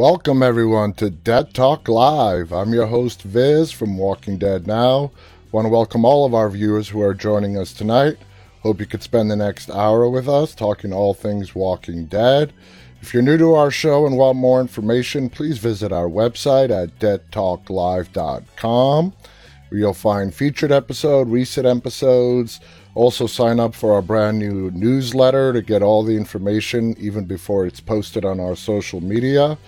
Welcome, everyone, to Dead Talk Live. I'm your host, Viz from Walking Dead Now. Want to welcome all of our viewers who are joining us tonight. Hope you could spend the next hour with us talking all things Walking Dead. If you're new to our show and want more information, please visit our website at deadtalklive.com where you'll find featured episode, recent episodes. Also, sign up for our brand new newsletter to get all the information even before it's posted on our social media.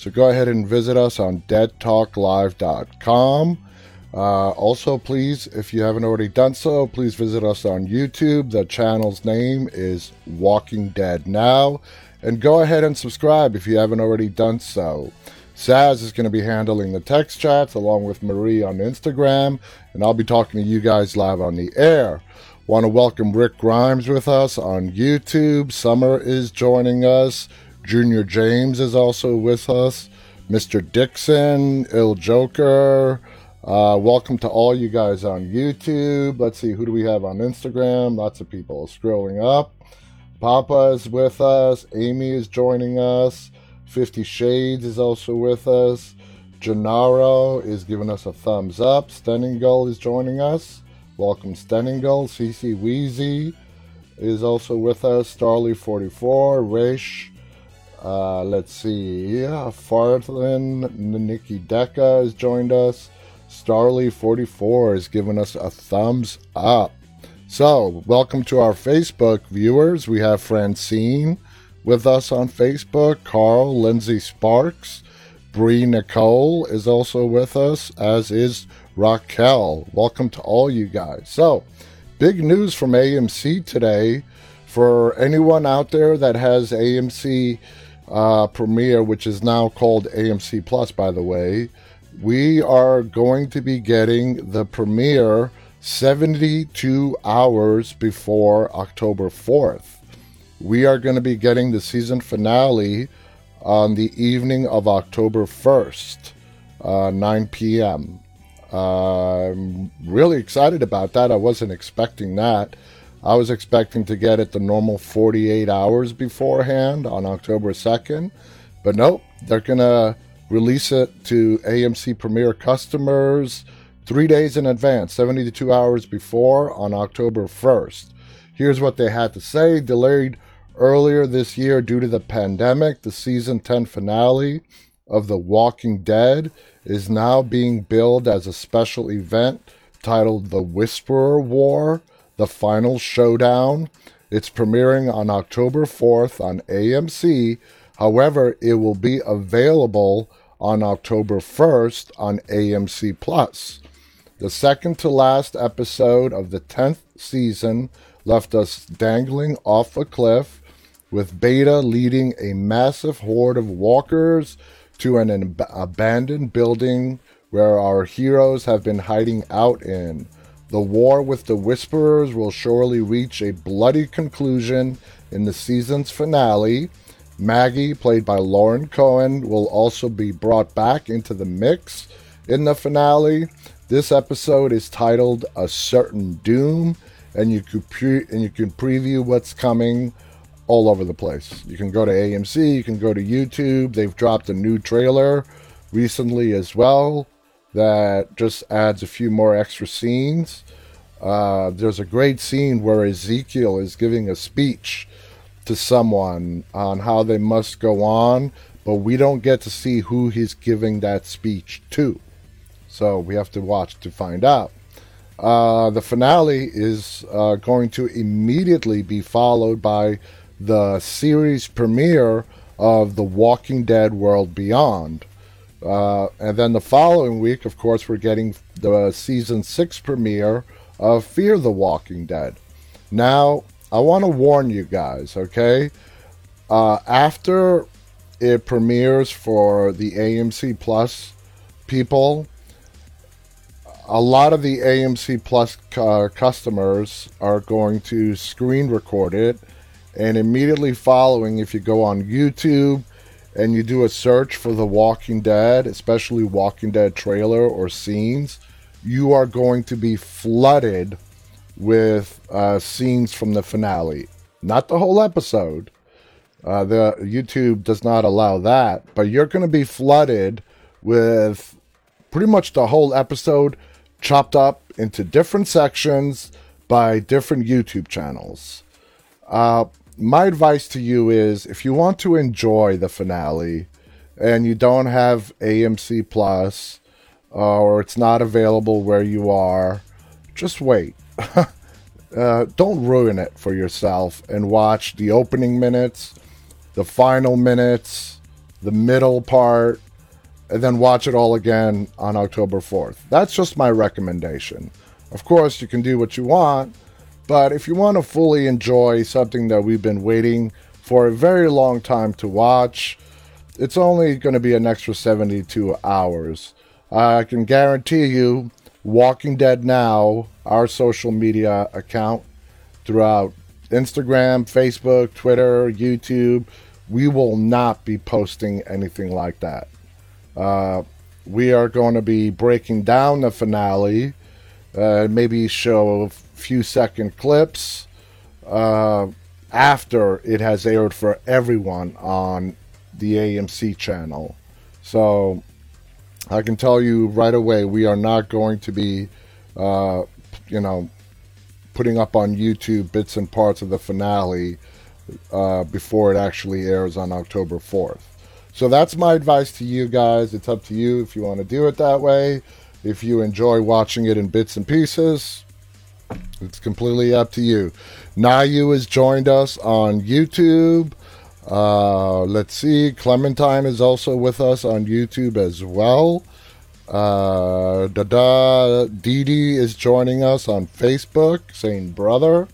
So go ahead and visit us on deadtalklive.com. Uh, also, please, if you haven't already done so, please visit us on YouTube. The channel's name is Walking Dead Now. And go ahead and subscribe if you haven't already done so. Saz is going to be handling the text chats along with Marie on Instagram, and I'll be talking to you guys live on the air. Want to welcome Rick Grimes with us on YouTube. Summer is joining us. Junior James is also with us. Mr. Dixon, Il Joker. Uh, welcome to all you guys on YouTube. Let's see, who do we have on Instagram? Lots of people scrolling up. Papa is with us. Amy is joining us. Fifty Shades is also with us. Gennaro is giving us a thumbs up. Stenningull is joining us. Welcome, Stenningull. CC Wheezy is also with us. Starly44, Rish, uh, let's see. Yeah, Nikki Deca has joined us. Starly44 has given us a thumbs up. So, welcome to our Facebook viewers. We have Francine with us on Facebook. Carl, Lindsay Sparks, Bree Nicole is also with us, as is Raquel. Welcome to all you guys. So, big news from AMC today. For anyone out there that has AMC uh, Premiere, which is now called AMC Plus, by the way, we are going to be getting the premiere 72 hours before October 4th. We are going to be getting the season finale on the evening of October 1st, uh, 9 p.m. Uh, I'm really excited about that. I wasn't expecting that. I was expecting to get it the normal 48 hours beforehand on October 2nd, but nope, they're going to release it to AMC Premiere customers three days in advance, 72 hours before on October 1st. Here's what they had to say delayed earlier this year due to the pandemic, the season 10 finale of The Walking Dead is now being billed as a special event titled The Whisperer War the Final Showdown. It's premiering on October 4th on AMC. However, it will be available on October 1st on AMC Plus. The second to last episode of the 10th season left us dangling off a cliff with Beta leading a massive horde of walkers to an ab- abandoned building where our heroes have been hiding out in. The war with the Whisperers will surely reach a bloody conclusion in the season's finale. Maggie, played by Lauren Cohan, will also be brought back into the mix in the finale. This episode is titled "A Certain Doom," and you can pre- and you can preview what's coming all over the place. You can go to AMC, you can go to YouTube. They've dropped a new trailer recently as well that just adds a few more extra scenes. Uh, there's a great scene where Ezekiel is giving a speech to someone on how they must go on, but we don't get to see who he's giving that speech to. So we have to watch to find out. Uh, the finale is uh, going to immediately be followed by the series premiere of The Walking Dead World Beyond. Uh, and then the following week, of course, we're getting the season six premiere of Fear the Walking Dead. Now, I want to warn you guys, okay? Uh, after it premieres for the AMC Plus people, a lot of the AMC Plus uh, customers are going to screen record it, and immediately following, if you go on YouTube and you do a search for The Walking Dead, especially Walking Dead trailer or scenes, you are going to be flooded with uh, scenes from the finale. Not the whole episode, Uh, the YouTube does not allow that, but you're going to be flooded with pretty much the whole episode chopped up into different sections by different YouTube channels. Uh, my advice to you is if you want to enjoy the finale and you don't have AMC Plus or it's not available where you are, just wait. uh, don't ruin it for yourself and watch the opening minutes, the final minutes, the middle part, and then watch it all again on October 4th. That's just my recommendation. Of course, you can do what you want, but if you want to fully enjoy something that we've been waiting for a very long time to watch, it's only going to be an extra 72 hours. I can guarantee you, Walking Dead Now, our social media account throughout Instagram, Facebook, Twitter, YouTube, we will not be posting anything like that. Uh, we are going to be breaking down the finale, uh, maybe show few second clips uh, after it has aired for everyone on the AMC channel. So I can tell you right away, we are not going to be, uh, you know, putting up on YouTube bits and parts of the finale uh, before it actually airs on October 4th. So that's my advice to you guys. It's up to you if you want to do it that way. If you enjoy watching it in bits and pieces, it's completely up to you. Nayu has joined us on YouTube. Uh, let's see. Clementine is also with us on YouTube as well. Uh, Dada Didi is joining us on Facebook, saying brother.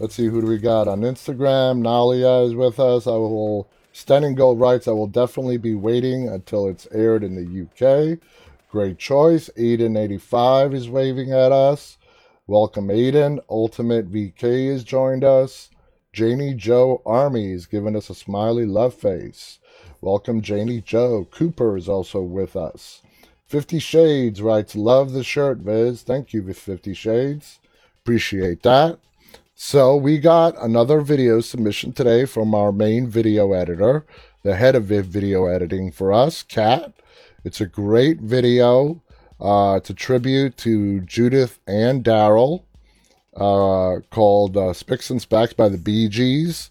Let's see who do we got on Instagram. Nalia is with us. I will Standing Gold writes, I will definitely be waiting until it's aired in the UK. Great choice. Aiden85 is waving at us. Welcome, Aiden. Ultimate VK has joined us. Janie Joe Army is giving us a smiley love face. Welcome, Janie Joe. Cooper is also with us. Fifty Shades writes, Love the shirt, Viz. Thank you, Fifty Shades. Appreciate that. So we got another video submission today from our main video editor, the head of video editing for us, Kat. It's a great video. Uh, it's a tribute to Judith and Daryl uh, called uh, Spicks and Specks by the Bee Gees.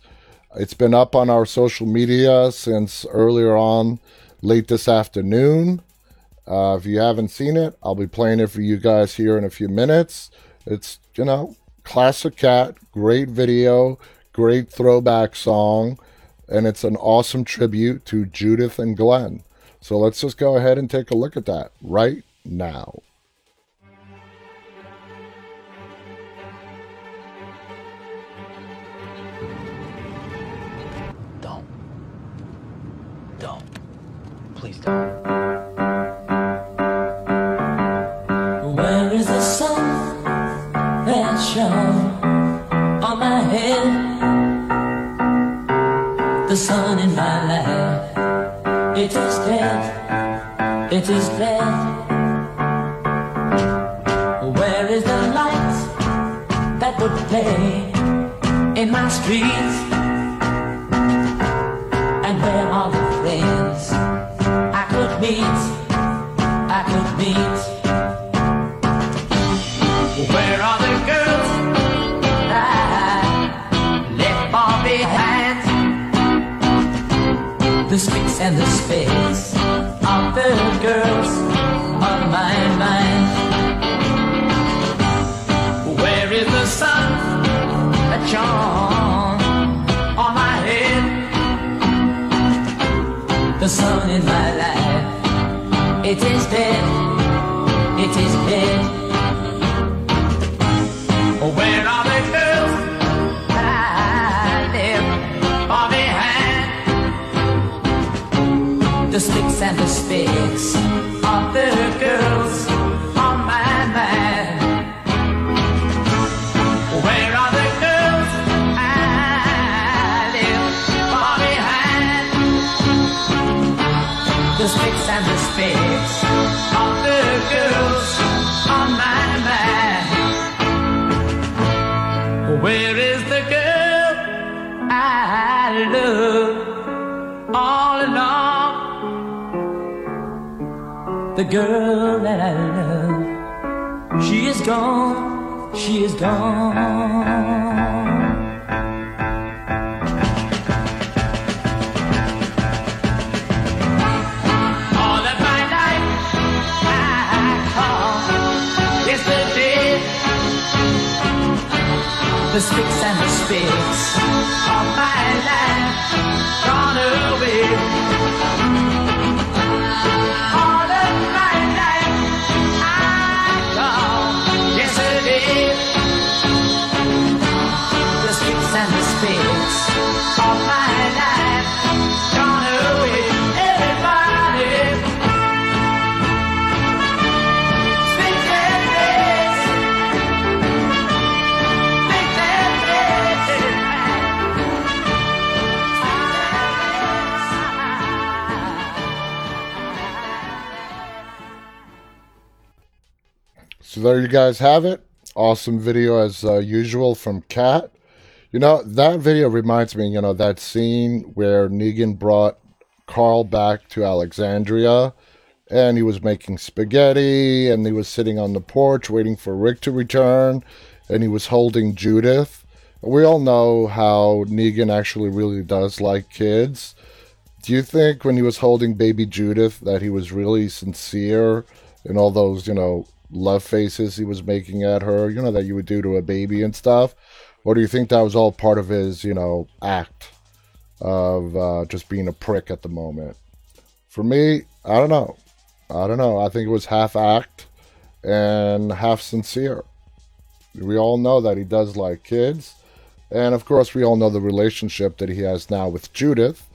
It's been up on our social media since earlier on, late this afternoon. Uh, if you haven't seen it, I'll be playing it for you guys here in a few minutes. It's, you know, classic Kat, great video, great throwback song, and it's an awesome tribute to Judith and Glenn. So let's just go ahead and take a look at that right now. Don't. Don't. Please don't. Where is the sun that shone on my head? The sun in my life, it is dead, it is dead. Play in my streets? And where are the friends I could meet? I could meet. Where are the girls I left far behind? The sticks and the space of the girls on my head? The sun in my life, it is dead, it is dead. Where are the girls I left behind? The sticks and the spicks of the girls girl that I love. She is gone, she is gone. All of my life I call yesterday. The So there you guys have it. Awesome video as uh, usual from Kat. You know, that video reminds me, you know, that scene where Negan brought Carl back to Alexandria and he was making spaghetti and he was sitting on the porch waiting for Rick to return and he was holding Judith. We all know how Negan actually really does like kids. Do you think when he was holding baby Judith that he was really sincere in all those, you know, love faces he was making at her, you know, that you would do to a baby and stuff? Or do you think that was all part of his, you know, act of uh, just being a prick at the moment? For me, I don't know. I don't know. I think it was half act and half sincere. We all know that he does like kids. And of course, we all know the relationship that he has now with Judith.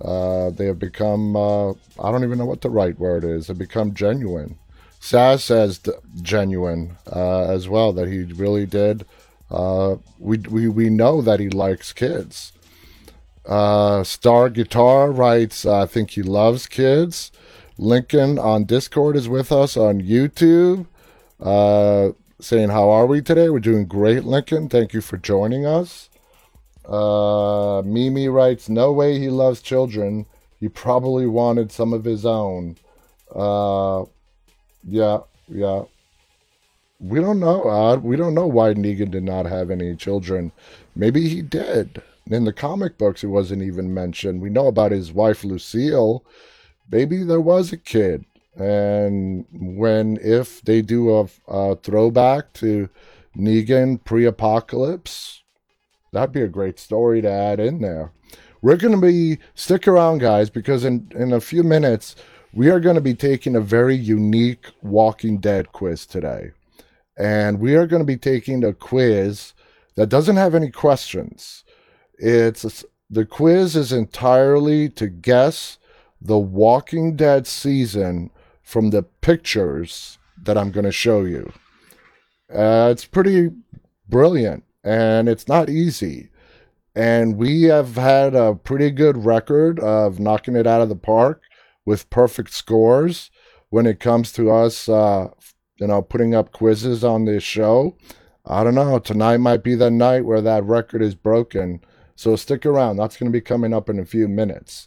Uh, they have become, uh, I don't even know what the right word is, they've become genuine. Saz says genuine uh, as well, that he really did. Uh, we, we, we know that he likes kids. Uh, Star Guitar writes, I think he loves kids. Lincoln on Discord is with us on YouTube, uh, saying, How are we today? We're doing great, Lincoln. Thank you for joining us. Uh, Mimi writes, No way he loves children. He probably wanted some of his own. Yeah, yeah. We don't know. Uh, we don't know why Negan did not have any children. Maybe he did. In the comic books, it wasn't even mentioned. We know about his wife, Lucille. Maybe there was a kid. And when, if they do a, a throwback to Negan pre apocalypse, that'd be a great story to add in there. We're to be, stick around, guys, because in, in a few minutes, we are going to be taking a very unique Walking Dead quiz today. And we are going to be taking a quiz that doesn't have any questions. It's the quiz is entirely to guess the Walking Dead season from the pictures that I'm going to show you. Uh, it's pretty brilliant and it's not easy. And we have had a pretty good record of knocking it out of the park with perfect scores when it comes to us, uh, you know, putting up quizzes on this show. I don't know. Tonight might be the night where that record is broken. So stick around. That's going to be coming up in a few minutes.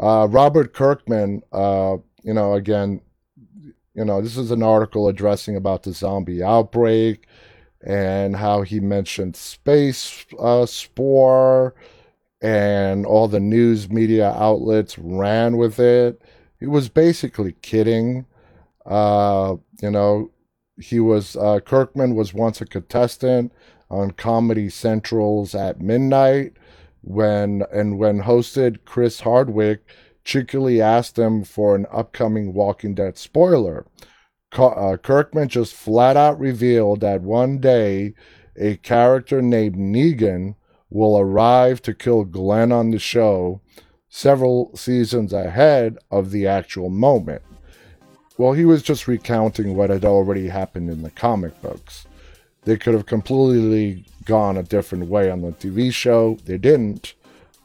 Uh, Robert Kirkman, uh, you know, again, you know, this is an article addressing about the zombie outbreak and how he mentioned space uh, spore and all the news media outlets ran with it. He was basically kidding. Uh, you know, he was uh, Kirkman was once a contestant on Comedy Central's at midnight when and when hosted Chris Hardwick cheekily asked him for an upcoming Walking Dead spoiler. Uh, Kirkman just flat out revealed that one day a character named Negan will arrive to kill Glenn on the show several seasons ahead of the actual moment. Well, he was just recounting what had already happened in the comic books. They could have completely gone a different way on the TV show. They didn't,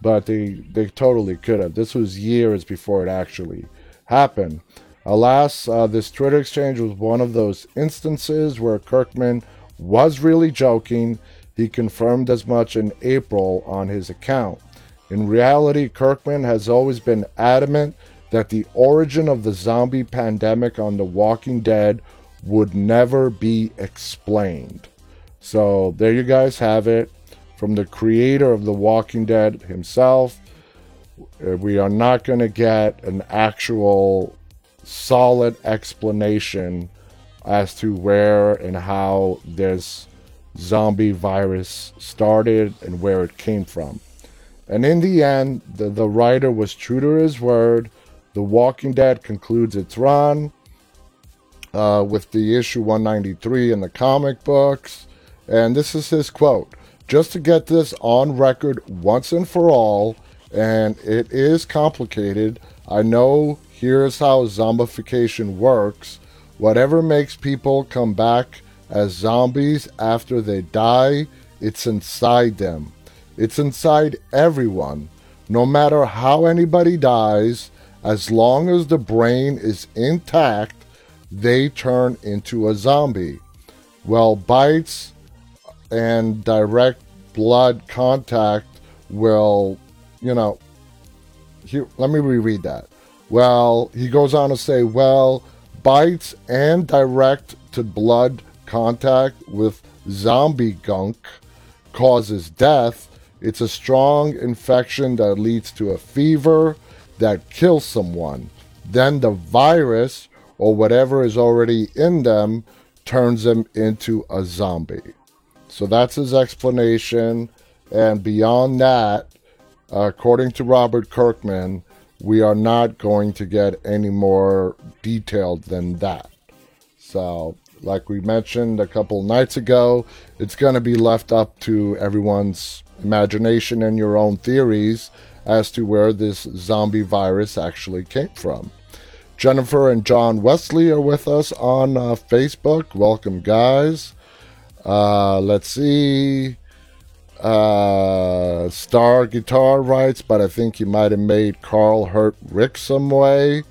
but they they totally could have. This was years before it actually happened. Alas, uh, this Twitter exchange was one of those instances where Kirkman was really joking. He confirmed as much in April on his account. In reality, Kirkman has always been adamant that the origin of the zombie pandemic on The Walking Dead would never be explained. So there you guys have it from the creator of The Walking Dead himself. Uh, We are not going to get an actual solid explanation as to where and how this zombie virus started and where it came from. And in the end, the, the writer was true to his word. The Walking Dead concludes its run uh, with the issue 193 in the comic books. And this is his quote just to get this on record once and for all, and it is complicated. I know here's how zombification works. Whatever makes people come back as zombies after they die, it's inside them. It's inside everyone. No matter how anybody dies, as long as the brain is intact, they turn into a zombie. Well, bites and direct blood contact will, you know, let me reread that. Well, he goes on to say, well, bites and direct to blood contact with zombie gunk causes death. It's a strong infection that leads to a fever that kills someone. Then the virus or whatever is already in them turns them into a zombie. So that's his explanation. And beyond that, according to Robert Kirkman, we are not going to get any more detailed than that. So, like we mentioned a couple nights ago, it's going to be left up to everyone's imagination and your own theories as to where this zombie virus actually came from. Jennifer and John Wesley are with us on uh, Facebook. Welcome, guys. Uh, let's see. Uh, Star Guitar writes, but I think he might have made Carl hurt Rick some way.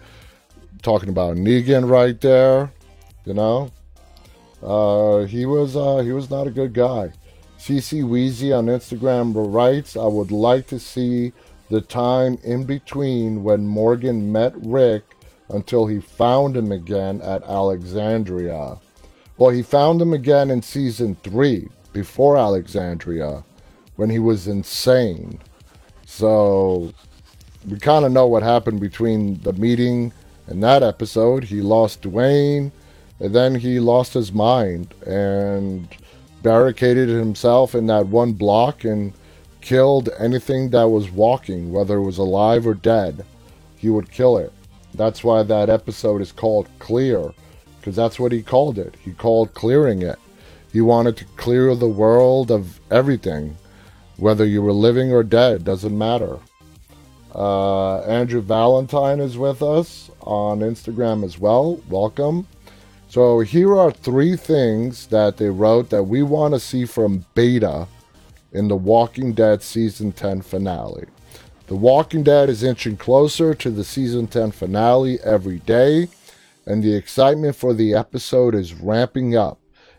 Talking about Negan right there, you know. Uh, he was uh, he was not a good guy. CC Wheezy on Instagram writes, I would like to see the time in between when Morgan met Rick until he found him again at Alexandria. Well, he found him again in season three, before Alexandria, when he was insane. So we kind of know what happened between the meeting and that episode. He lost Duane, and then he lost his mind and barricaded himself in that one block and killed anything that was walking, whether it was alive or dead. He would kill it. That's why that episode is called Clear, because that's what he called it. He called clearing it. He wanted to clear the world of everything, whether you were living or dead, doesn't matter. Uh, Andrew Valentine is with us on Instagram as well. Welcome. So here are three things that they wrote that we want to see from Beta in the Walking Dead season 10 finale. The Walking Dead is inching closer to the season 10 finale every day, and the excitement for the episode is ramping up.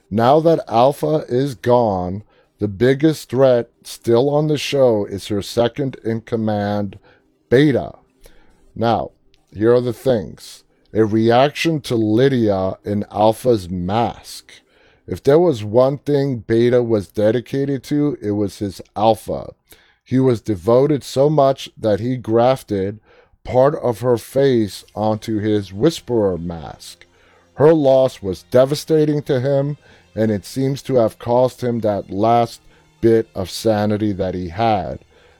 Now that Alpha is gone, the biggest threat still on the show is her second in command, Beta. Now, here are the things a reaction to Lydia in Alpha's mask. If there was one thing Beta was dedicated to, it was his Alpha. He was devoted so much that he grafted part of her face onto his Whisperer mask. Her loss was devastating to him, and it seems to have cost him that last bit of sanity that he had.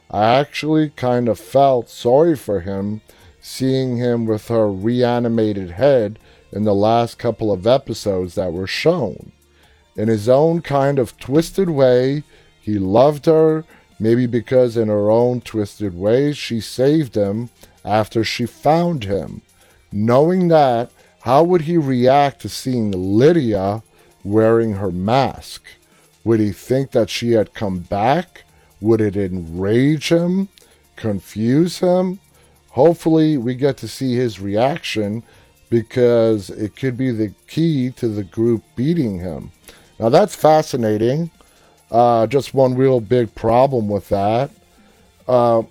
I actually kind of felt sorry for him seeing him with her reanimated head in the last couple of episodes that were shown. In his own kind of twisted way, he loved her, maybe because in her own twisted way she saved him after she found him. Knowing that, how would he react to seeing Lydia wearing her mask? Would he think that she had come back? Would it enrage him? Confuse him? Hopefully, we get to see his reaction because it could be the key to the group beating him. Now, that's fascinating. Uh, just one real big problem with that. Uh,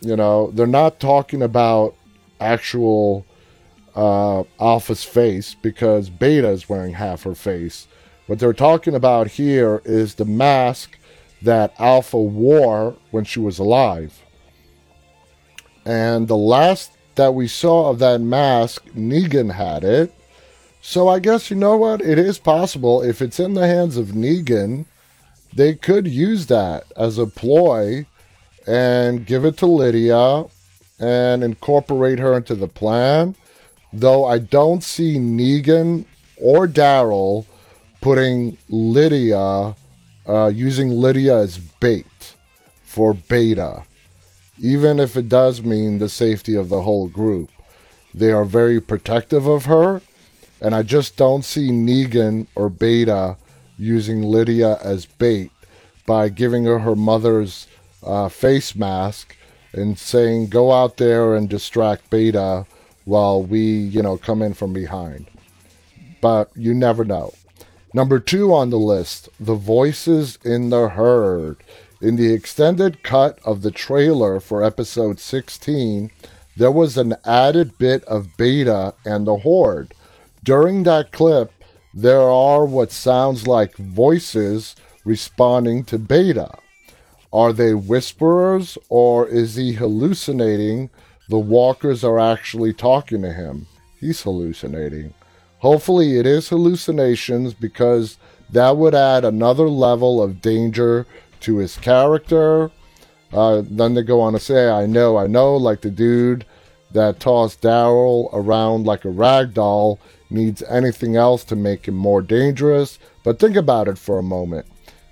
you know, they're not talking about actual uh, Alpha's face because Beta is wearing half her face. What they're talking about here is the mask that Alpha wore when she was alive. And the last that we saw of that mask, Negan had it. So I guess you know what? It is possible if it's in the hands of Negan, they could use that as a ploy and give it to Lydia and incorporate her into the plan. Though I don't see Negan or Daryl putting Lydia, uh, using Lydia as bait for Beta, even if it does mean the safety of the whole group. They are very protective of her, and I just don't see Negan or Beta using Lydia as bait by giving her her mother's uh, face mask and saying, go out there and distract Beta while we, you know, come in from behind. But you never know. Number two on the list, the voices in the herd. In the extended cut of the trailer for episode 16, there was an added bit of Beta and the Horde. During that clip, there are what sounds like voices responding to Beta. Are they whisperers or is he hallucinating? The walkers are actually talking to him. He's hallucinating. Hopefully, it is hallucinations because that would add another level of danger to his character. Uh, then they go on to say, I know, I know, like the dude that tossed Daryl around like a rag doll needs anything else to make him more dangerous. But think about it for a moment.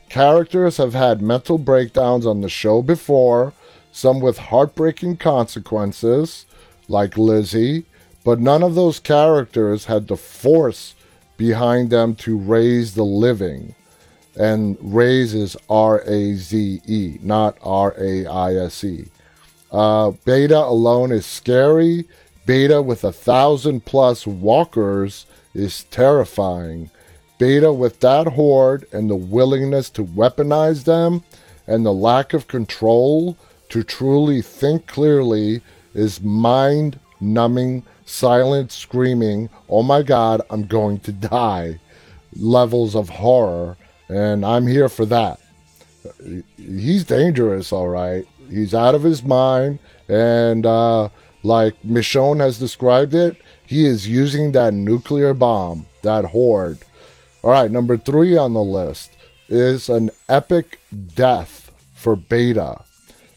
Characters have had mental breakdowns on the show before, some with heartbreaking consequences, like Lizzie, but none of those characters had the force behind them to raze the living. And raze is R A Z E, not R A I S E. Uh, beta alone is scary. Beta with a thousand plus walkers is terrifying. Beta with that horde and the willingness to weaponize them and the lack of control to truly think clearly is mind numbing, silent screaming, oh my god, I'm going to die levels of horror. And I'm here for that. He's dangerous, all right. He's out of his mind. And uh, like Michonne has described it, he is using that nuclear bomb, that horde. All right, number three on the list is an epic death for Beta.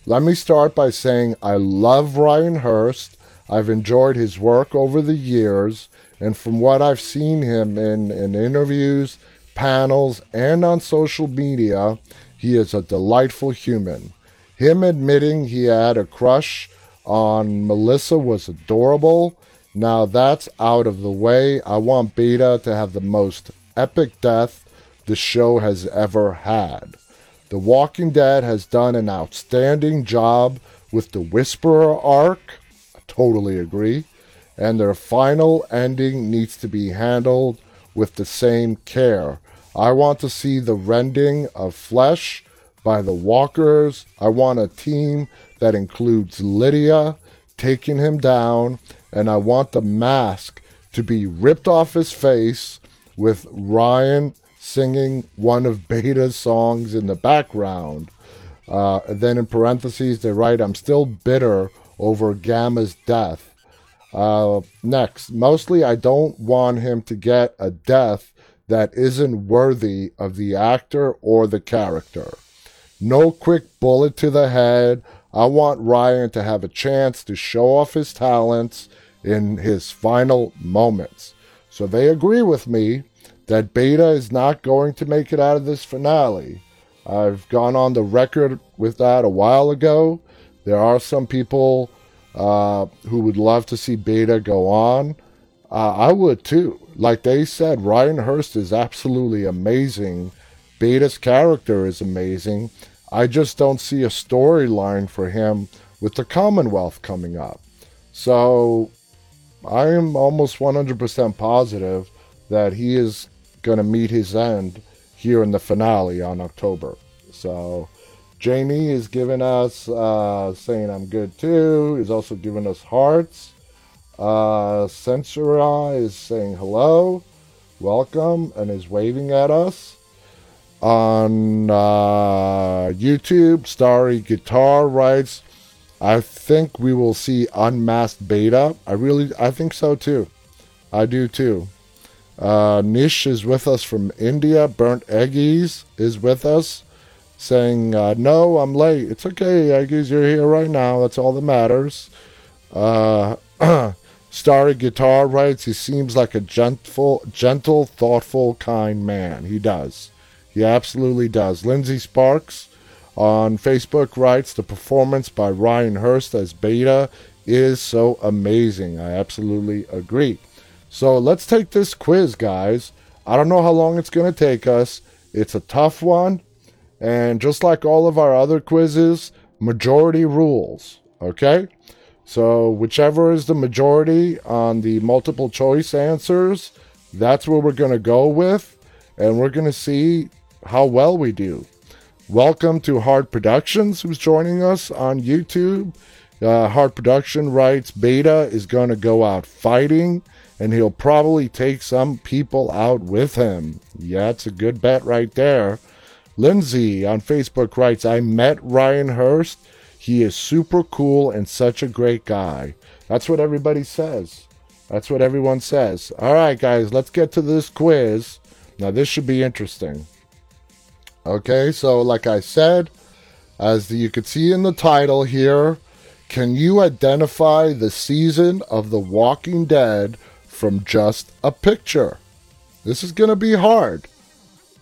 Let me start by saying I love Ryan Hurst. I've enjoyed his work over the years, and from what I've seen him in, in interviews, panels, and on social media, he is a delightful human. Him admitting he had a crush on Melissa was adorable. Now that's out of the way. I want Beta to have the most epic death the show has ever had. The Walking Dead has done an outstanding job with the Whisperer arc. I totally agree. And their final ending needs to be handled with the same care. I want to see the rending of flesh by the walkers. I want a team that includes Lydia taking him down, and I want the mask to be ripped off his face with Ryan singing one of Beta's songs in the background. Uh, then in parentheses, they write, I'm still bitter over Gamma's death. Uh, next, mostly I don't want him to get a death that isn't worthy of the actor or the character. No quick bullet to the head. I want Ryan to have a chance to show off his talents in his final moments. So they agree with me that Beta is not going to make it out of this finale. I've gone on the record with that a while ago. There are some people uh, who would love to see Beta go on. Uh, I would too. Like they said, Ryan Hurst is absolutely amazing. Beta's character is amazing. I just don't see a storyline for him with the Commonwealth coming up. So I am almost 100% positive that he is going to meet his end here in the finale on October. So Jamie is giving us, uh, saying I'm good too. He's also giving us hearts. Uh, Censura is saying hello, welcome, and is waving at us. On uh, YouTube, Starry Guitar writes, I think we will see unmasked beta. I really, I think so too. I do too. Uh, Nish is with us from India. Burnt Eggies is with us, saying, uh, "No, I'm late. It's okay, Eggies. You're here right now. That's all that matters." Uh, Starry Guitar writes, "He seems like a gentle, gentle, thoughtful, kind man. He does. He absolutely does." Lindsay Sparks on Facebook writes, "The performance by Ryan Hurst as Beta is so amazing. I absolutely agree." So let's take this quiz, guys. I don't know how long it's going to take us. It's a tough one. And just like all of our other quizzes, majority rules. Okay? So whichever is the majority on the multiple choice answers, that's what we're going to go with. And we're going to see how well we do. Welcome to Hard Productions, who's joining us on YouTube. Uh, Hard Production writes Beta is going to go out fighting and he'll probably take some people out with him. Yeah, it's a good bet right there. Lindsay on Facebook writes, I met Ryan Hurst. He is super cool and such a great guy. That's what everybody says. That's what everyone says. All right, guys, let's get to this quiz. Now, this should be interesting. Okay, so like I said, as you can see in the title here, can you identify the season of The Walking Dead from just a picture. This is going to be hard.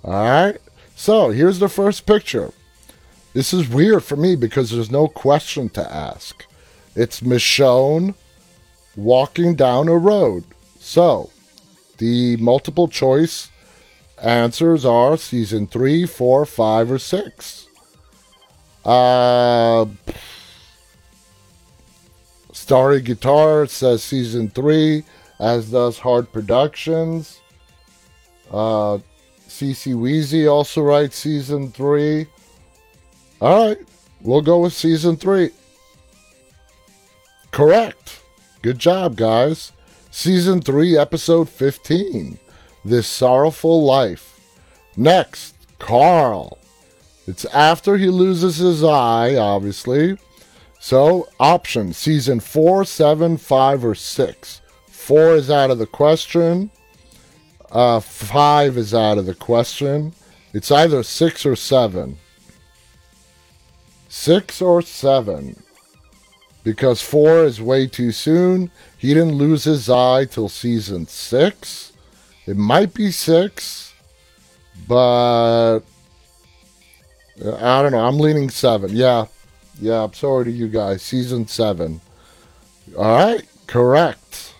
All right. So here's the first picture. This is weird for me because there's no question to ask. It's Michonne walking down a road. So the multiple choice answers are season three, four, five, or six. Uh, Starry Guitar says season three as does Hard Productions. Uh, CC Weezy also writes season three. All right, we'll go with season three. Correct. Good job, guys. Season three, episode 15 This Sorrowful Life. Next, Carl. It's after he loses his eye, obviously. So, option season four, seven, five, or six. Four is out of the question. Uh, five is out of the question. It's either six or seven. Six or seven. Because four is way too soon. He didn't lose his eye till season six. It might be six, but uh, I don't know. I'm leaning seven. Yeah. Yeah, I'm sorry to you guys. Season seven. All right. Correct.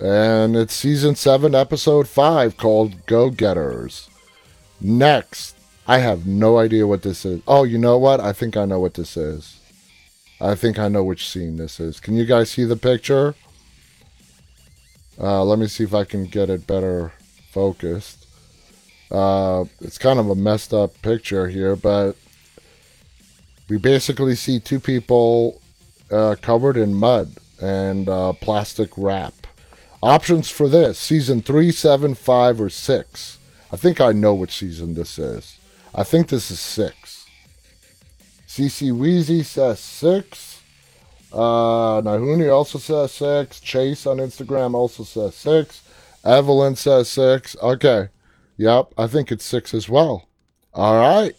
And it's season 7, episode 5 called Go Getters. Next, I have no idea what this is. Oh, you know what? I think I know what this is. I think I know which scene this is. Can you guys see the picture? Uh, let me see if I can get it better focused. Uh, it's kind of a messed up picture here, but we basically see two people uh, covered in mud and uh, plastic wrap. Options for this season three, seven, five, or six. I think I know which season this is. I think this is six. CC Weezy says six. Uh, Nahuni also says six. Chase on Instagram also says six. Evelyn says six. Okay. Yep, I think it's six as well. All right.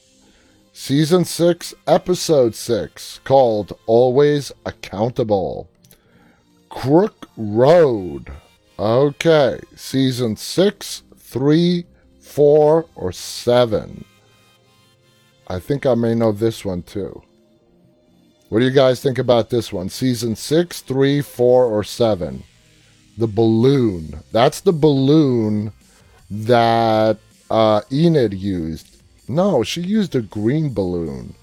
Season six, episode six, called Always Accountable. Crook Road. Okay, season six, three, four, or seven. I think I may know this one too. What do you guys think about this one? Season six, three, four, or seven? The balloon. That's the balloon that uh, Enid used. No, she used a green balloon.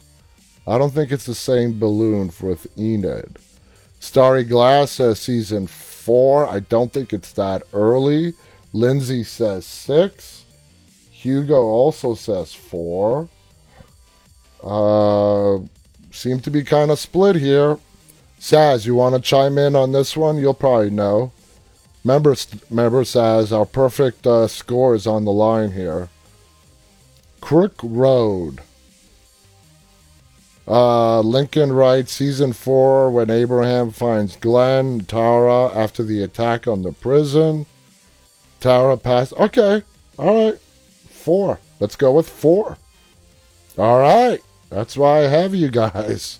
I don't think it's the same balloon with Enid. Starry Glass says season four. I don't think it's that early. Lindsay says six. Hugo also says four. Uh, seem to be kind of split here. Saz, you want to chime in on this one? You'll probably know. Remember, remember, Saz, our perfect uh, score is on the line here. Crook Road. Uh, Lincoln writes season four when Abraham finds Glenn Tara after the attack on the prison. Tara passed. Okay, all right, four. Let's go with four. All right, that's why I have you guys.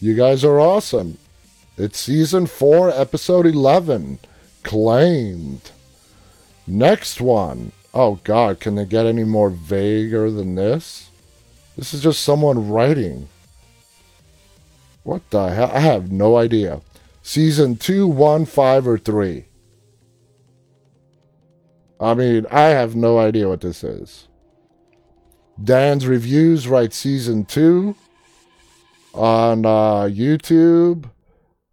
You guys are awesome. It's season four, episode eleven. Claimed. Next one. Oh God, can they get any more vaguer than this? This is just someone writing. What the hell? I have no idea. Season 2, 1, 5, or 3. I mean, I have no idea what this is. Dan's Reviews writes Season 2 on uh, YouTube.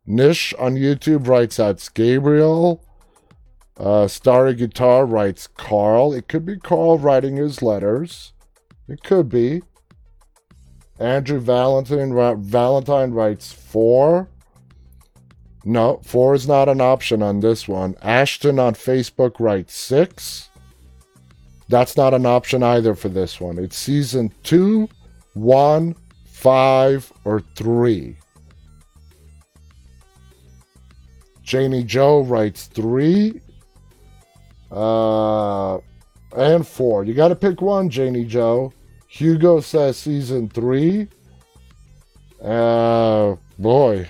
Nish on YouTube writes that's Gabriel. Uh, Starry Guitar writes Carl. It could be Carl writing his letters. It could be. Andrew Valentine Valentine writes four. No, four is not an option on this one. Ashton on Facebook writes six. That's not an option either for this one. It's season two, one, five, or three. Janie Joe writes three. Uh, and four. You got to pick one, Janie Joe. Hugo says season three. Uh, boy.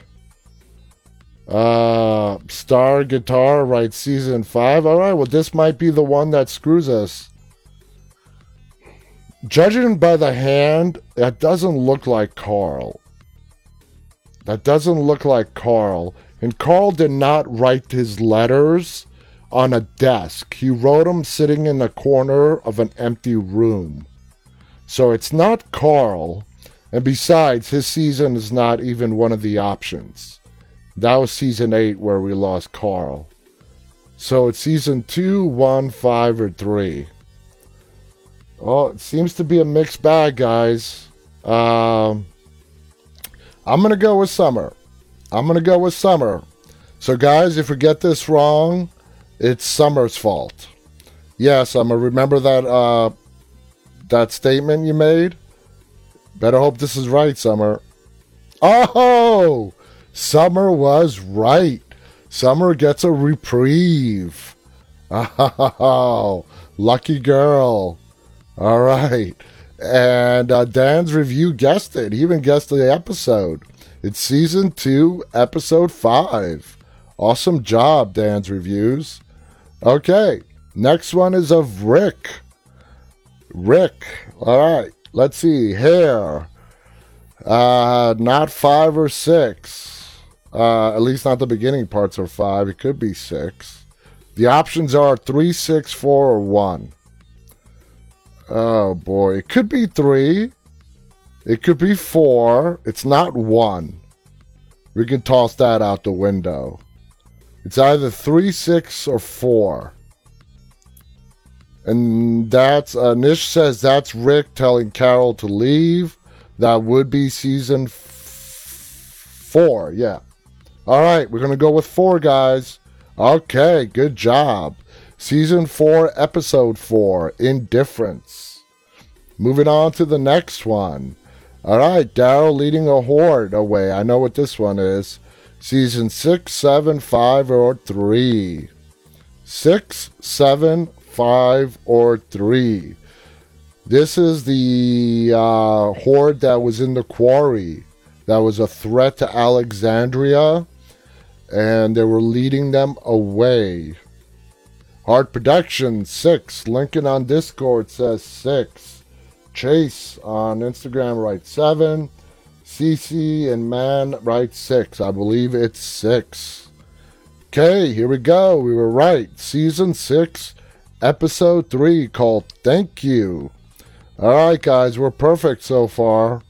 Uh, Star Guitar writes season five. All right, well, this might be the one that screws us. Judging by the hand, that doesn't look like Carl. That doesn't look like Carl. And Carl did not write his letters on a desk. He wrote them sitting in the corner of an empty room. So it's not Carl. And besides, his season is not even one of the options. That was season 8 where we lost Carl. So it's season 2, 1, 5, or 3. Oh, it seems to be a mixed bag, guys. Um, I'm to go with Summer. I'm to go with Summer. So, guys, if we get this wrong, it's Summer's fault. Yes, I'm to remember that uh, that statement you made. Better hope this is right, Summer. Oh, Summer was right. Summer gets a reprieve. Oh, lucky girl. All right. And uh, Dan's review guessed it. He even guessed the episode. It's season two, episode five. Awesome job, Dan's reviews. Okay. Next one is of Rick. Rick. All right. Let's see. Hair. Uh, not five or six. Uh, at least not the beginning parts are five. It could be six. The options are three, six, four, or one. Oh boy. It could be three. It could be four. It's not one. We can toss that out the window. It's either three, six, or four. And that's uh, Nish says that's Rick telling Carol to leave. That would be season f- four. Yeah. All right, we're gonna go with four guys. Okay, good job. Season four, episode four, Indifference. Moving on to the next one. All right, Daryl leading a horde away. I know what this one is. Season six, seven, five, or three. Six, seven, five, or three. This is the uh, horde that was in the quarry. That was a threat to Alexandria, and they were leading them away. Hard Production, six. Lincoln on Discord says six. Chase on Instagram writes seven. CC and Man writes six. I believe it's six. Okay, here we go. We were right. Season six, episode 3 called Thank You. All right, guys, we're perfect so far.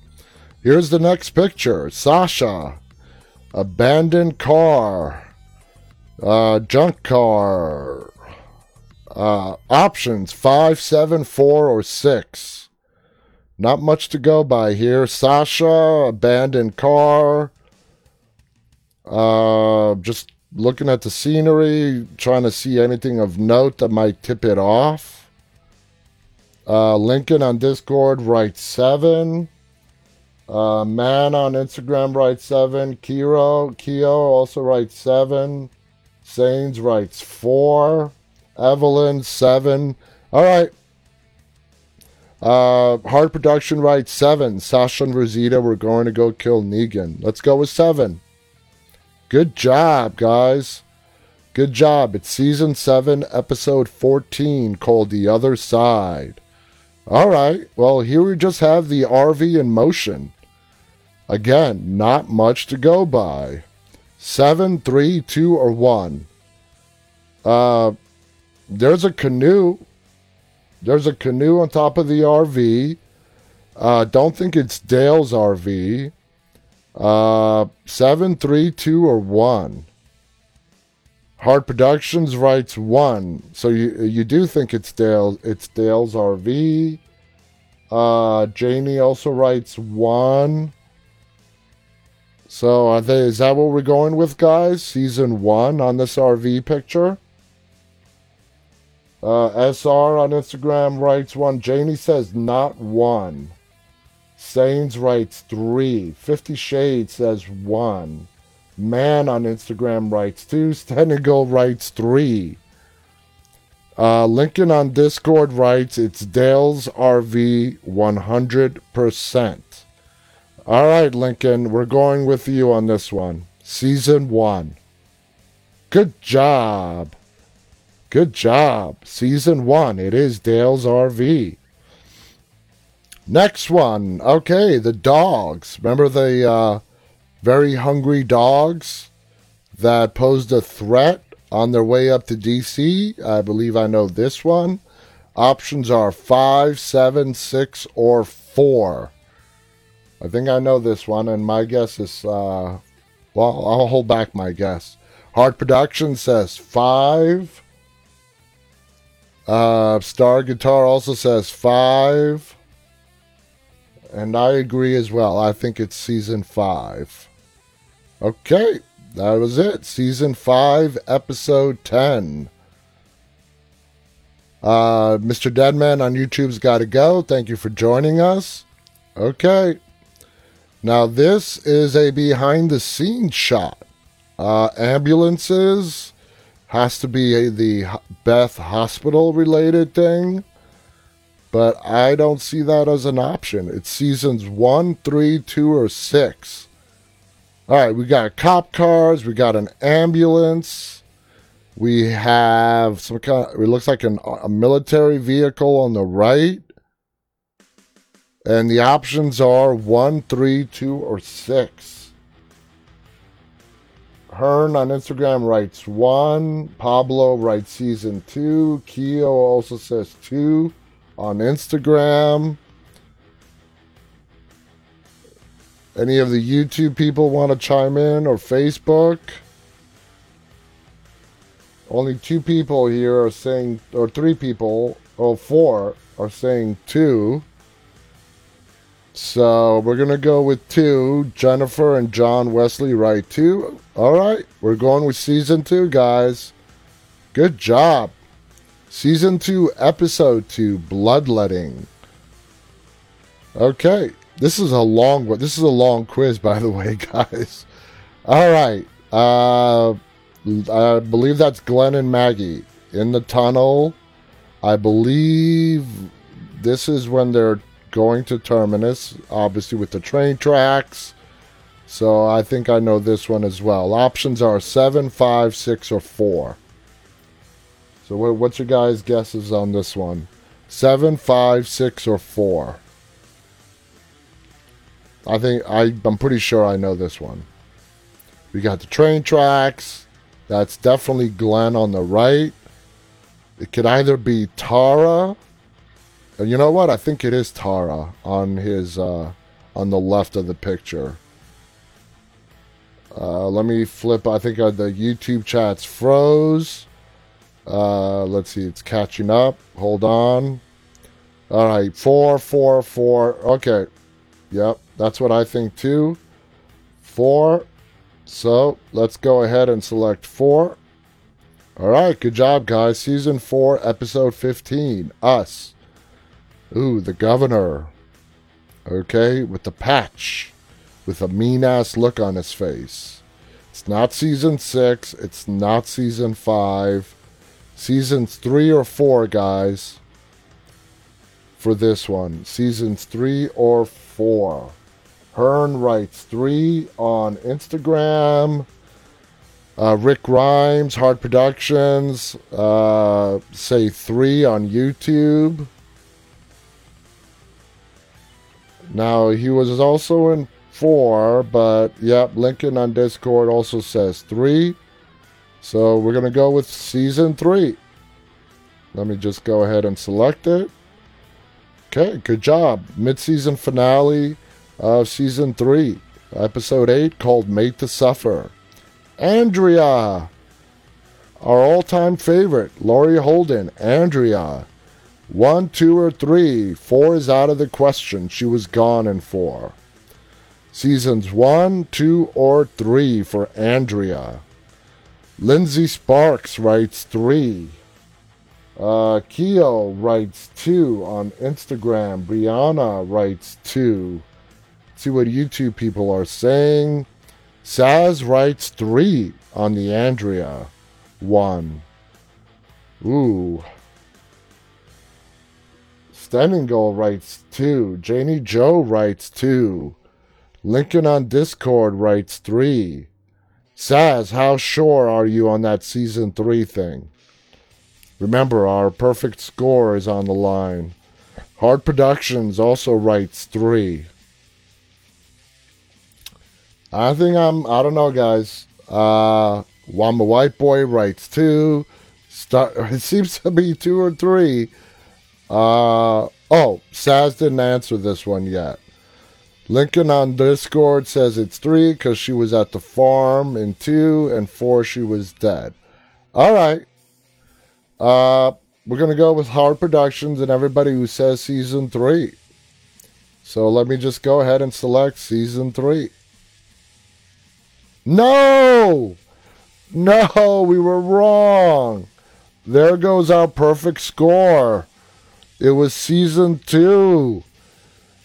Here's the next picture Sasha, abandoned car, uh, junk car, uh, options five, seven, four, or 6. Not much to go by here. Sasha, abandoned car. Uh, just looking at the scenery, trying to see anything of note that might tip it off. Uh, Lincoln on Discord writes seven. Uh, Man on Instagram writes seven. Kiro, Kyo also writes seven. Sains writes four. Evelyn, seven. All right. Uh, Hard Production writes seven. Sasha and Rosita, we're going to go kill Negan. Let's go with seven. Good job, guys. Good job. It's season seven, episode 14, called The Other Side. All right. Well, here we just have the RV in motion. Again, not much to go by. Seven, three, two, or one. Uh, there's a canoe. There's a canoe on top of the RV. Uh, don't think it's Dale's RV. Uh, seven, three, two, or one. Hard Productions writes one, so you you do think it's Dale? It's Dale's RV. Uh, Janie also writes one. So are they, is that what we're going with, guys? Season one on this RV picture. Uh, SR on Instagram writes one. Janie says not one. Sains writes three. Fifty Shades says one. Man on Instagram writes two. Stenigal writes three. Uh, Lincoln on Discord writes it's Dale's RV 100%. All right, Lincoln, we're going with you on this one. Season one. Good job. Good job. Season one. It is Dale's RV. Next one. Okay, the dogs. Remember the uh, very hungry dogs that posed a threat on their way up to DC? I believe I know this one. Options are five, seven, six, or four. I think I know this one, and my guess is, uh, well, I'll hold back my guess. Hard Production says five. Uh, Star Guitar also says five. And I agree as well. I think it's season five. Okay, that was it. Season five, episode 10. Uh, Mr. Deadman on YouTube's got to go. Thank you for joining us. Okay. Now, this is a behind the scenes shot. Uh, ambulances has to be a, the Beth Hospital related thing, but I don't see that as an option. It's seasons one, three, two, or six. All right, we got cop cars, we got an ambulance, we have some kind. Of, it looks like an, a military vehicle on the right. And the options are one, three, two, or six. Hearn on Instagram writes one. Pablo writes season two. Keo also says two on Instagram. Any of the YouTube people want to chime in or Facebook? Only two people here are saying, or three people, or four are saying two. So we're gonna go with two. Jennifer and John Wesley write two. All right, we're going with season two, guys. Good job. Season two, episode two, bloodletting. Okay, this is a long one. This is a long quiz, by the way, guys. All right. Uh, I believe that's Glenn and Maggie in the tunnel. I believe this is when they're going to Terminus, obviously with the train tracks. So I think I know this one as well. Options are seven, five, six, or 4. So what's your guys' guesses on this one? Seven, five, six, or 4? I think I, I'm pretty sure I know this one. We got the train tracks. That's definitely Glenn on the right. It could either be Tara you know what? I think it is Tara on his uh, on the left of the picture. Uh, let me flip. I think uh, the YouTube chat's froze. Uh, let's see. It's catching up. Hold on. All right. Four, four, four. Okay. Yep. That's what I think too. Four. So let's go ahead and select four. All right, good job, guys. Season four, episode 15. Us. Ooh, the governor. Okay, with the patch, with a mean ass look on his face. It's not season six, it's not season five. Seasons three or four, guys, for this one. Seasons three or four. Hearn writes three on Instagram. Uh, Rick Rhymes, Hard Productions, uh, say three on YouTube. Now, he was also in four, but yep, Lincoln on Discord also says three. So we're going to go with season three. Let me just go ahead and select it. Okay, good job. Mid season finale of season three, episode eight called Made to Suffer. Andrea, our all time favorite, Laurie Holden, Andrea. One, two, or three. Four is out of the question. She was gone in four. Seasons one, two, or three for Andrea. Lindsay Sparks writes three. Uh, Keo writes two on Instagram. Brianna writes two. see what YouTube people are saying. Saz writes three on the Andrea one. Ooh. Standing Goal writes two. Janie Joe writes two. Lincoln on Discord writes three. Saz, how sure are you on that season three thing? Remember, our perfect score is on the line. Hard Productions also writes three. I think I'm, I don't know, guys. Uh, Wamba White Boy writes two. Star, it seems to be two or three. Uh, oh, Saz didn't answer this one yet. Lincoln on Discord says it's three because she was at the farm, in two, and four, she was dead. All right. Uh, we're going to go with Hard Productions and everybody who says season three. So let me just go ahead and select season three. No! No, we were wrong. There goes our perfect score. It was season two.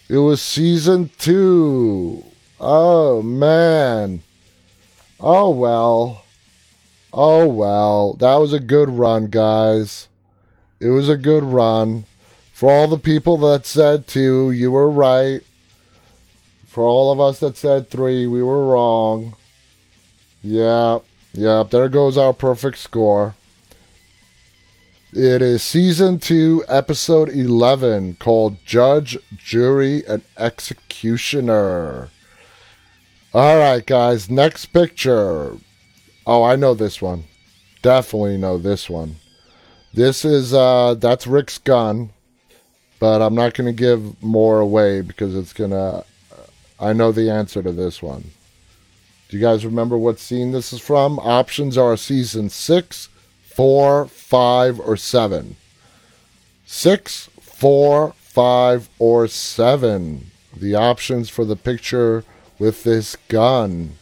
It was season two. Oh, man. Oh, well. Oh, well. That was a good run, guys. It was a good run. For all the people that said two, you were right. For all of us that said three, we were wrong. Yeah, yeah, there goes our perfect score. It is season two, episode 11, called Judge, Jury, and Executioner. All right, guys, next picture. Oh, I know this one. Definitely know this one. This is, uh, that's Rick's gun, but I'm not going to give more away because it's going to, I know the answer to this one. Do you guys remember what scene this is from? Options are season six, four, five, or seven. Six, four, five, or seven. The options for the picture with this gun.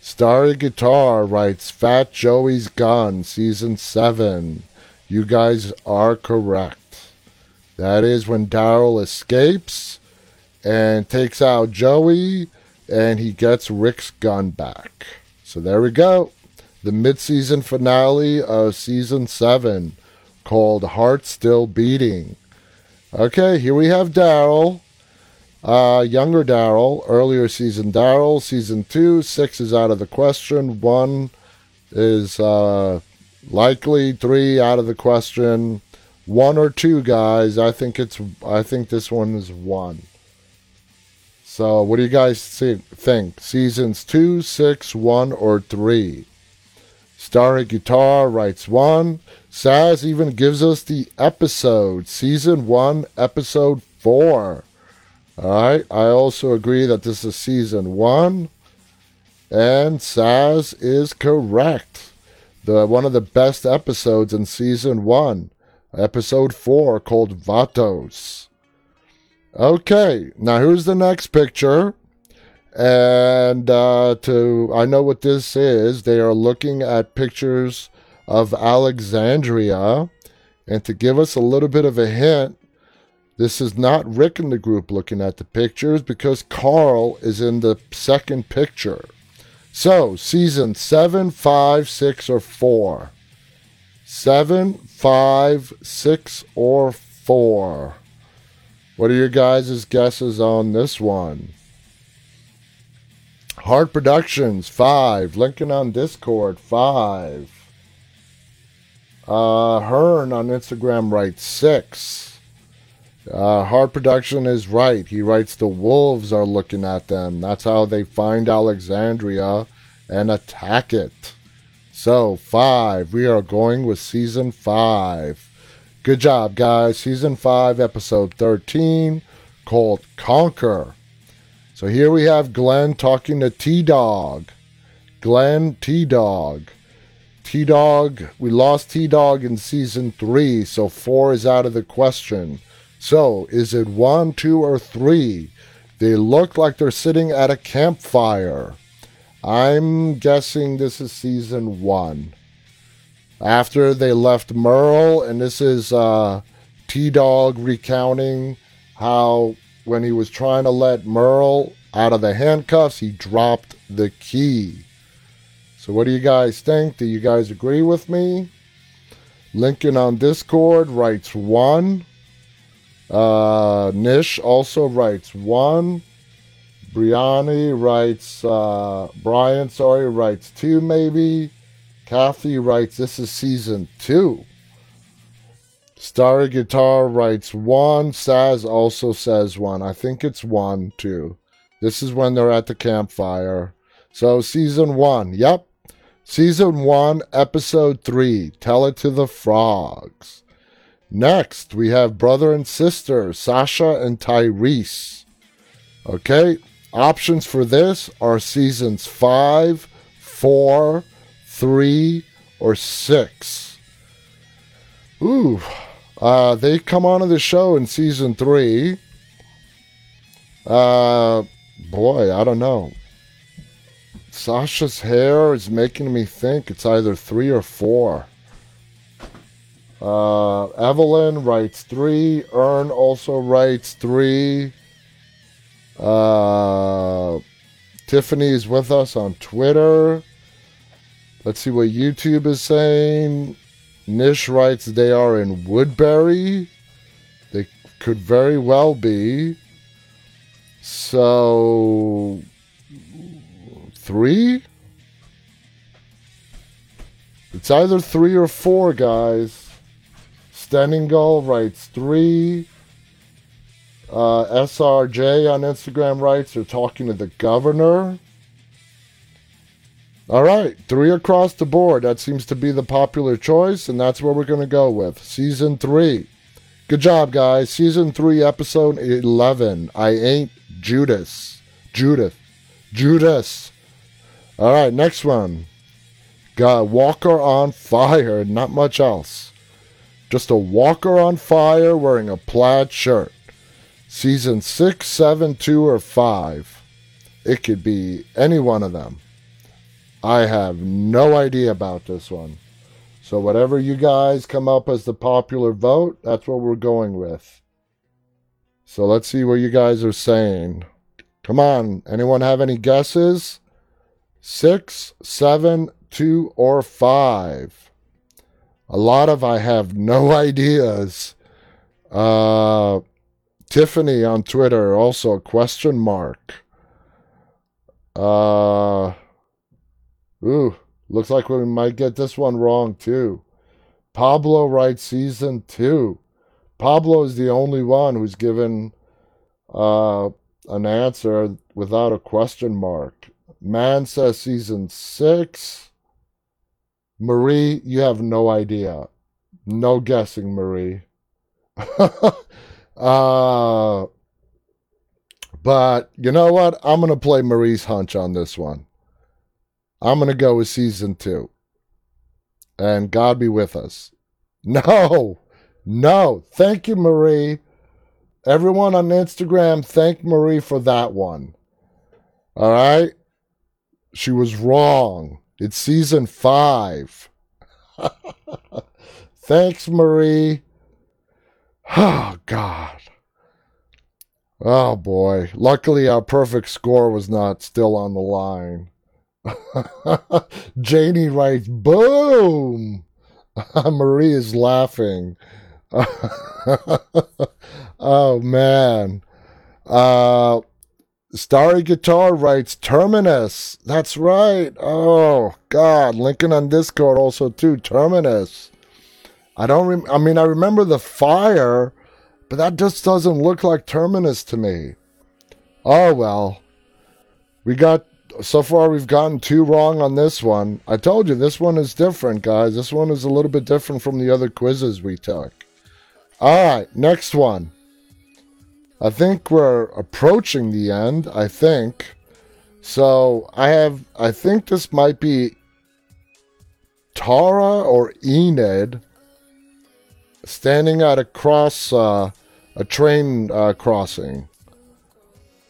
Starry Guitar writes Fat Joey's Gun, season seven. You guys are correct. That is when Daryl escapes and takes out Joey and he gets Rick's gun back. So there we go the mid-season finale of season 7 called Heart Still Beating. Okay, here we have Daryl. Uh, younger Daryl, earlier season Daryl, season 2, 6 is out of the question, 1 is uh, likely, 3 out of the question. 1 or 2 guys, I think it's I think this one is 1. So, what do you guys think? Seasons two, six, one, or 3? Starry Guitar writes one. Saz even gives us the episode, season one, episode four. All right. I also agree that this is season one, and Saz is correct. The one of the best episodes in season one, episode four, called Vatos. Okay, now here's the next picture. And uh, to I know what this is. They are looking at pictures of Alexandria, and to give us a little bit of a hint, this is not Rick in the group looking at the pictures because Carl is in the second picture. So, season seven, five, six, or four. Seven, five, six, or four. What are your guys' guesses on this one? Hard Productions, five. Lincoln on Discord, five. Uh, Hearn on Instagram writes six. Uh, Hard Production is right. He writes the wolves are looking at them. That's how they find Alexandria and attack it. So, five. We are going with season five. Good job, guys. Season five, episode 13, called Conquer. So here we have Glenn talking to T Dog. Glenn T Dog. T Dog, we lost T Dog in season three, so four is out of the question. So, is it one, two, or three? They look like they're sitting at a campfire. I'm guessing this is season one. After they left Merle, and this is uh, T Dog recounting how when he was trying to let Merle out of the handcuffs, he dropped the key. So, what do you guys think? Do you guys agree with me? Lincoln on Discord writes one. Uh, Nish also writes one. Briani writes, uh, Brian, sorry, writes two maybe. Kathy writes, this is season two. Starry Guitar writes one. Saz also says one. I think it's one too. This is when they're at the campfire. So season one. Yep. Season one, episode three. Tell it to the frogs. Next, we have brother and sister, Sasha and Tyrese. Okay. Options for this are seasons five, four, three, or six. Ooh, uh, they come onto the show in season three. Uh, boy, I don't know. Sasha's hair is making me think it's either three or four. Uh, Evelyn writes three. Ern also writes three. Uh, Tiffany is with us on Twitter. Let's see what YouTube is saying. Nish writes they are in Woodbury. They could very well be. So, three? It's either three or four, guys. Stenningal writes three. Uh, SRJ on Instagram writes they're talking to the governor. All right, three across the board. That seems to be the popular choice, and that's where we're going to go with. Season three. Good job, guys. Season three, episode 11. I ain't Judas. Judith. Judas. All right, next one. Got Walker on fire, not much else. Just a walker on fire wearing a plaid shirt. Season six, seven, two, or 5. It could be any one of them. I have no idea about this one. So, whatever you guys come up as the popular vote, that's what we're going with. So, let's see what you guys are saying. Come on, anyone have any guesses? Six, seven, two, or five? A lot of I have no ideas. Uh, Tiffany on Twitter also a question mark. Uh, ooh, looks like we might get this one wrong too. Pablo writes season two. Pablo is the only one who's given uh, an answer without a question mark. Man says season six. Marie, you have no idea. No guessing, Marie. uh, but you know what? I'm going to play Marie's hunch on this one. I'm going to go with season two. And God be with us. No, no. Thank you, Marie. Everyone on Instagram, thank Marie for that one. All right? She was wrong. It's season five. Thanks, Marie. Oh, God. Oh, boy. Luckily, our perfect score was not still on the line. Janie writes, boom. Marie is laughing. oh, man. Uh, Starry Guitar writes Terminus. That's right. Oh God, Lincoln on Discord also too. Terminus. I don't. Rem- I mean, I remember the fire, but that just doesn't look like Terminus to me. Oh well. We got so far. We've gotten two wrong on this one. I told you this one is different, guys. This one is a little bit different from the other quizzes we took. All right, next one. I think we're approaching the end. I think. So I have. I think this might be Tara or Enid standing at a cross, uh, a train uh, crossing,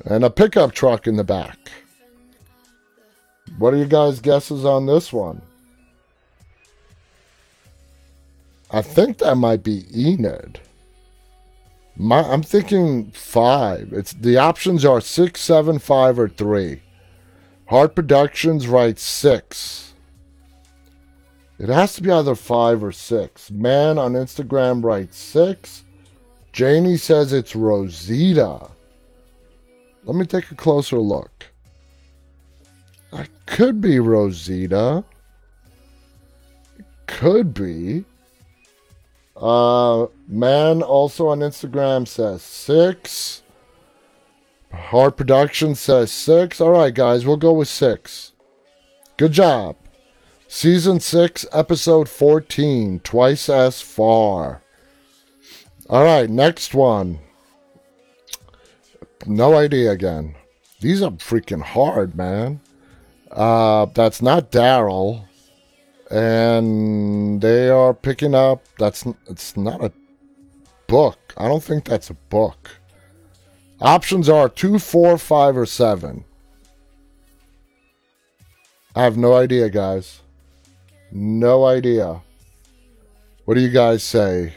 and a pickup truck in the back. What are you guys' guesses on this one? I think that might be Enid. My, I'm thinking five. It's the options are six, seven, five, or three. Hard Productions writes six. It has to be either five or six. Man on Instagram writes six. Janie says it's Rosita. Let me take a closer look. That could be Rosita. Could be. Uh, man also on Instagram says six. Hard Production says six. All right, guys, we'll go with six. Good job. Season six, episode 14, twice as far. All right, next one. No idea again. These are freaking hard, man. Uh, that's not Daryl. And they are picking up that's it's not a book. I don't think that's a book. Options are two four five or seven. I have no idea guys. No idea. What do you guys say?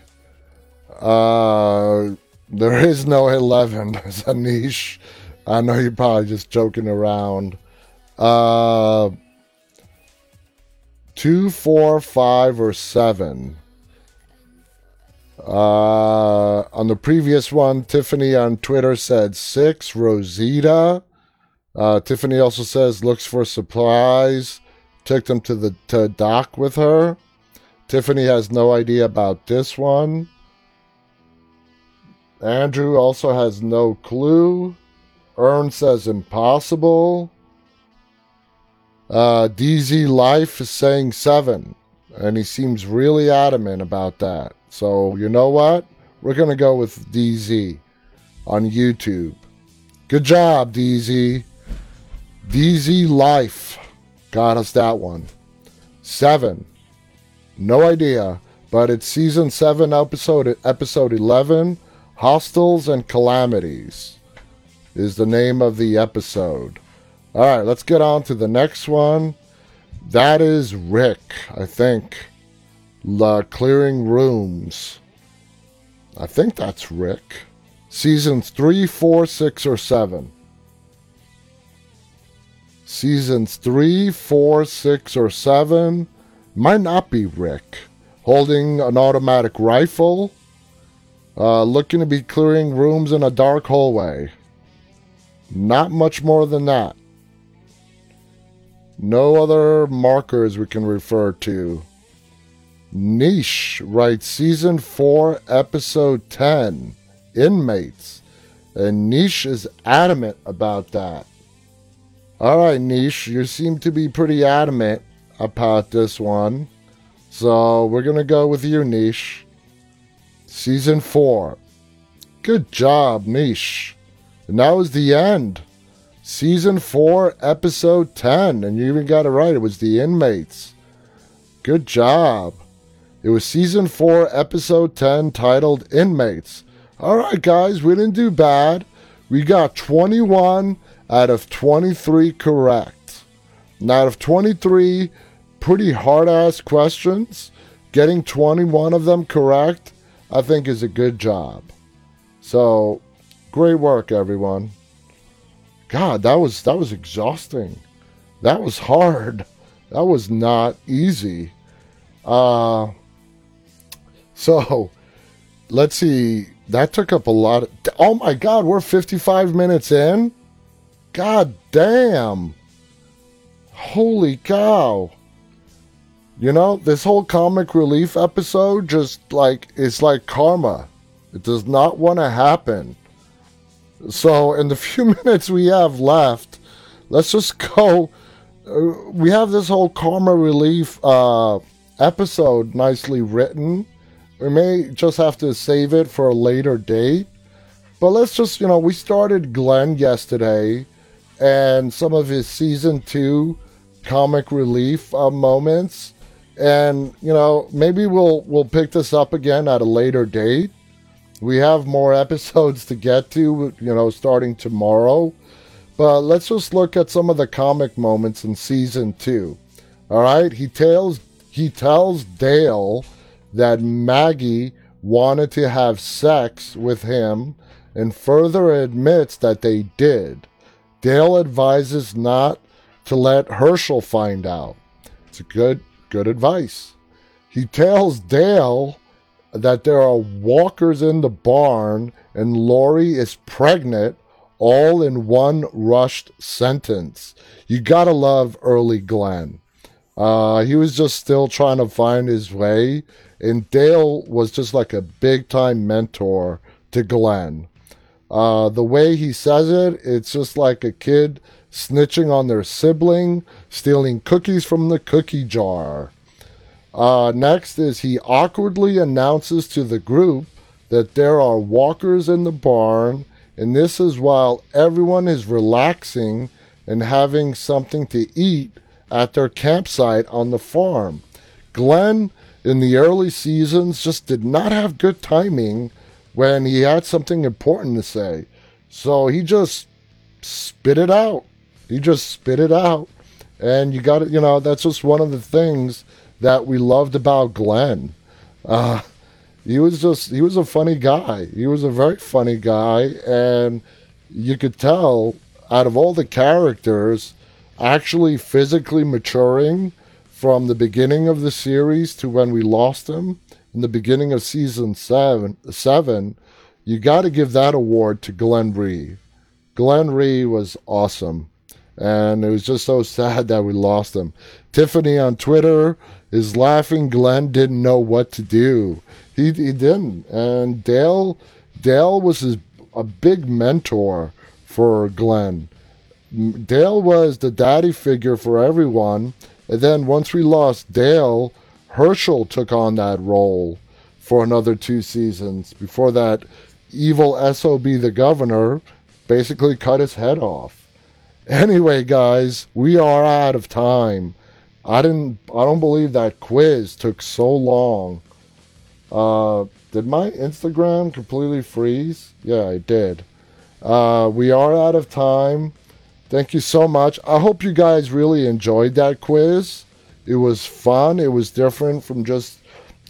Uh there is no 11 there's a niche. I know you're probably just joking around uh two, four, five, or seven. Uh, on the previous one, Tiffany on Twitter said six. Rosita. Uh, Tiffany also says looks for supplies. Took them to the to dock with her. Tiffany has no idea about this one. Andrew also has no clue. Ern says impossible. Uh, DZ Life is saying seven, and he seems really adamant about that. So, you know what? We're going to go with DZ on YouTube. Good job, DZ. DZ Life got us that one. Seven. No idea, but it's season seven, episode episode eleven. Hostiles and Calamities is the name of the episode. All right, let's get on to the next one. That is Rick, I think. La Clearing Rooms. I think that's Rick. Seasons 3, 4, 6, or 7. Seasons 3, 4, 6, or 7. Might not be Rick. Holding an automatic rifle. Uh, looking to be clearing rooms in a dark hallway. Not much more than that. No other markers we can refer to. Niche writes season 4, episode 10 Inmates. And Niche is adamant about that. Alright, Niche, you seem to be pretty adamant about this one. So we're going to go with you, Niche. Season 4. Good job, Niche. And that was the end. Season 4, Episode 10. And you even got it right. It was The Inmates. Good job. It was Season 4, Episode 10, titled Inmates. All right, guys, we didn't do bad. We got 21 out of 23 correct. And out of 23 pretty hard ass questions, getting 21 of them correct, I think is a good job. So, great work, everyone. God, that was that was exhausting. That was hard. That was not easy. Uh so let's see. That took up a lot of Oh my god, we're 55 minutes in? God damn. Holy cow. You know, this whole comic relief episode just like it's like karma. It does not want to happen. So, in the few minutes we have left, let's just go. Uh, we have this whole karma relief uh, episode nicely written. We may just have to save it for a later date. But let's just, you know, we started Glenn yesterday and some of his season two comic relief uh, moments. And, you know, maybe we'll we'll pick this up again at a later date. We have more episodes to get to, you know, starting tomorrow. But let's just look at some of the comic moments in season two. All right, he tells he tells Dale that Maggie wanted to have sex with him and further admits that they did. Dale advises not to let Hershel find out. It's a good good advice. He tells Dale that there are walkers in the barn and Lori is pregnant all in one rushed sentence. You gotta love early Glenn. Uh, he was just still trying to find his way, and Dale was just like a big time mentor to Glenn. Uh, the way he says it, it's just like a kid snitching on their sibling, stealing cookies from the cookie jar. Uh, next is he awkwardly announces to the group that there are walkers in the barn, and this is while everyone is relaxing and having something to eat at their campsite on the farm. Glenn, in the early seasons, just did not have good timing when he had something important to say. So he just spit it out. He just spit it out. And you got to, you know, that's just one of the things that we loved about Glenn. Uh, he was just, he was a funny guy. He was a very funny guy. And you could tell out of all the characters, actually physically maturing from the beginning of the series to when we lost him in the beginning of season seven, seven you got to give that award to Glenn Rhee. Glenn Rhee was awesome. And it was just so sad that we lost him. Tiffany on Twitter is laughing. Glenn didn't know what to do. He, he didn't. And Dale Dale was his, a big mentor for Glenn. Dale was the daddy figure for everyone. And then once we lost Dale, Hershel took on that role for another two seasons. Before that, evil SOB the governor basically cut his head off. Anyway, guys, we are out of time. I didn't I don't believe that quiz took so long. Uh did my Instagram completely freeze? Yeah, it did. Uh we are out of time. Thank you so much. I hope you guys really enjoyed that quiz. It was fun. It was different from just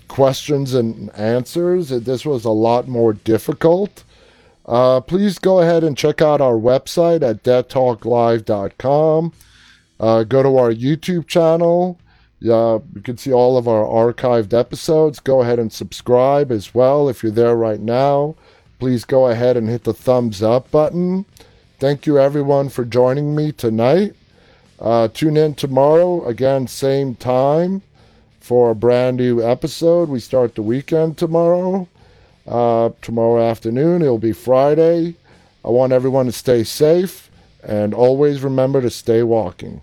questions and answers. This was a lot more difficult. Uh, please go ahead and check out our website at deadtalklive.com. Uh, go to our YouTube channel. Uh, you can see all of our archived episodes. Go ahead and subscribe as well if you're there right now. Please go ahead and hit the thumbs up button. Thank you, everyone, for joining me tonight. Uh, tune in tomorrow, again, same time, for a brand new episode. We start the weekend tomorrow. Uh, tomorrow afternoon, it'll be Friday. I want everyone to stay safe and always remember to stay walking.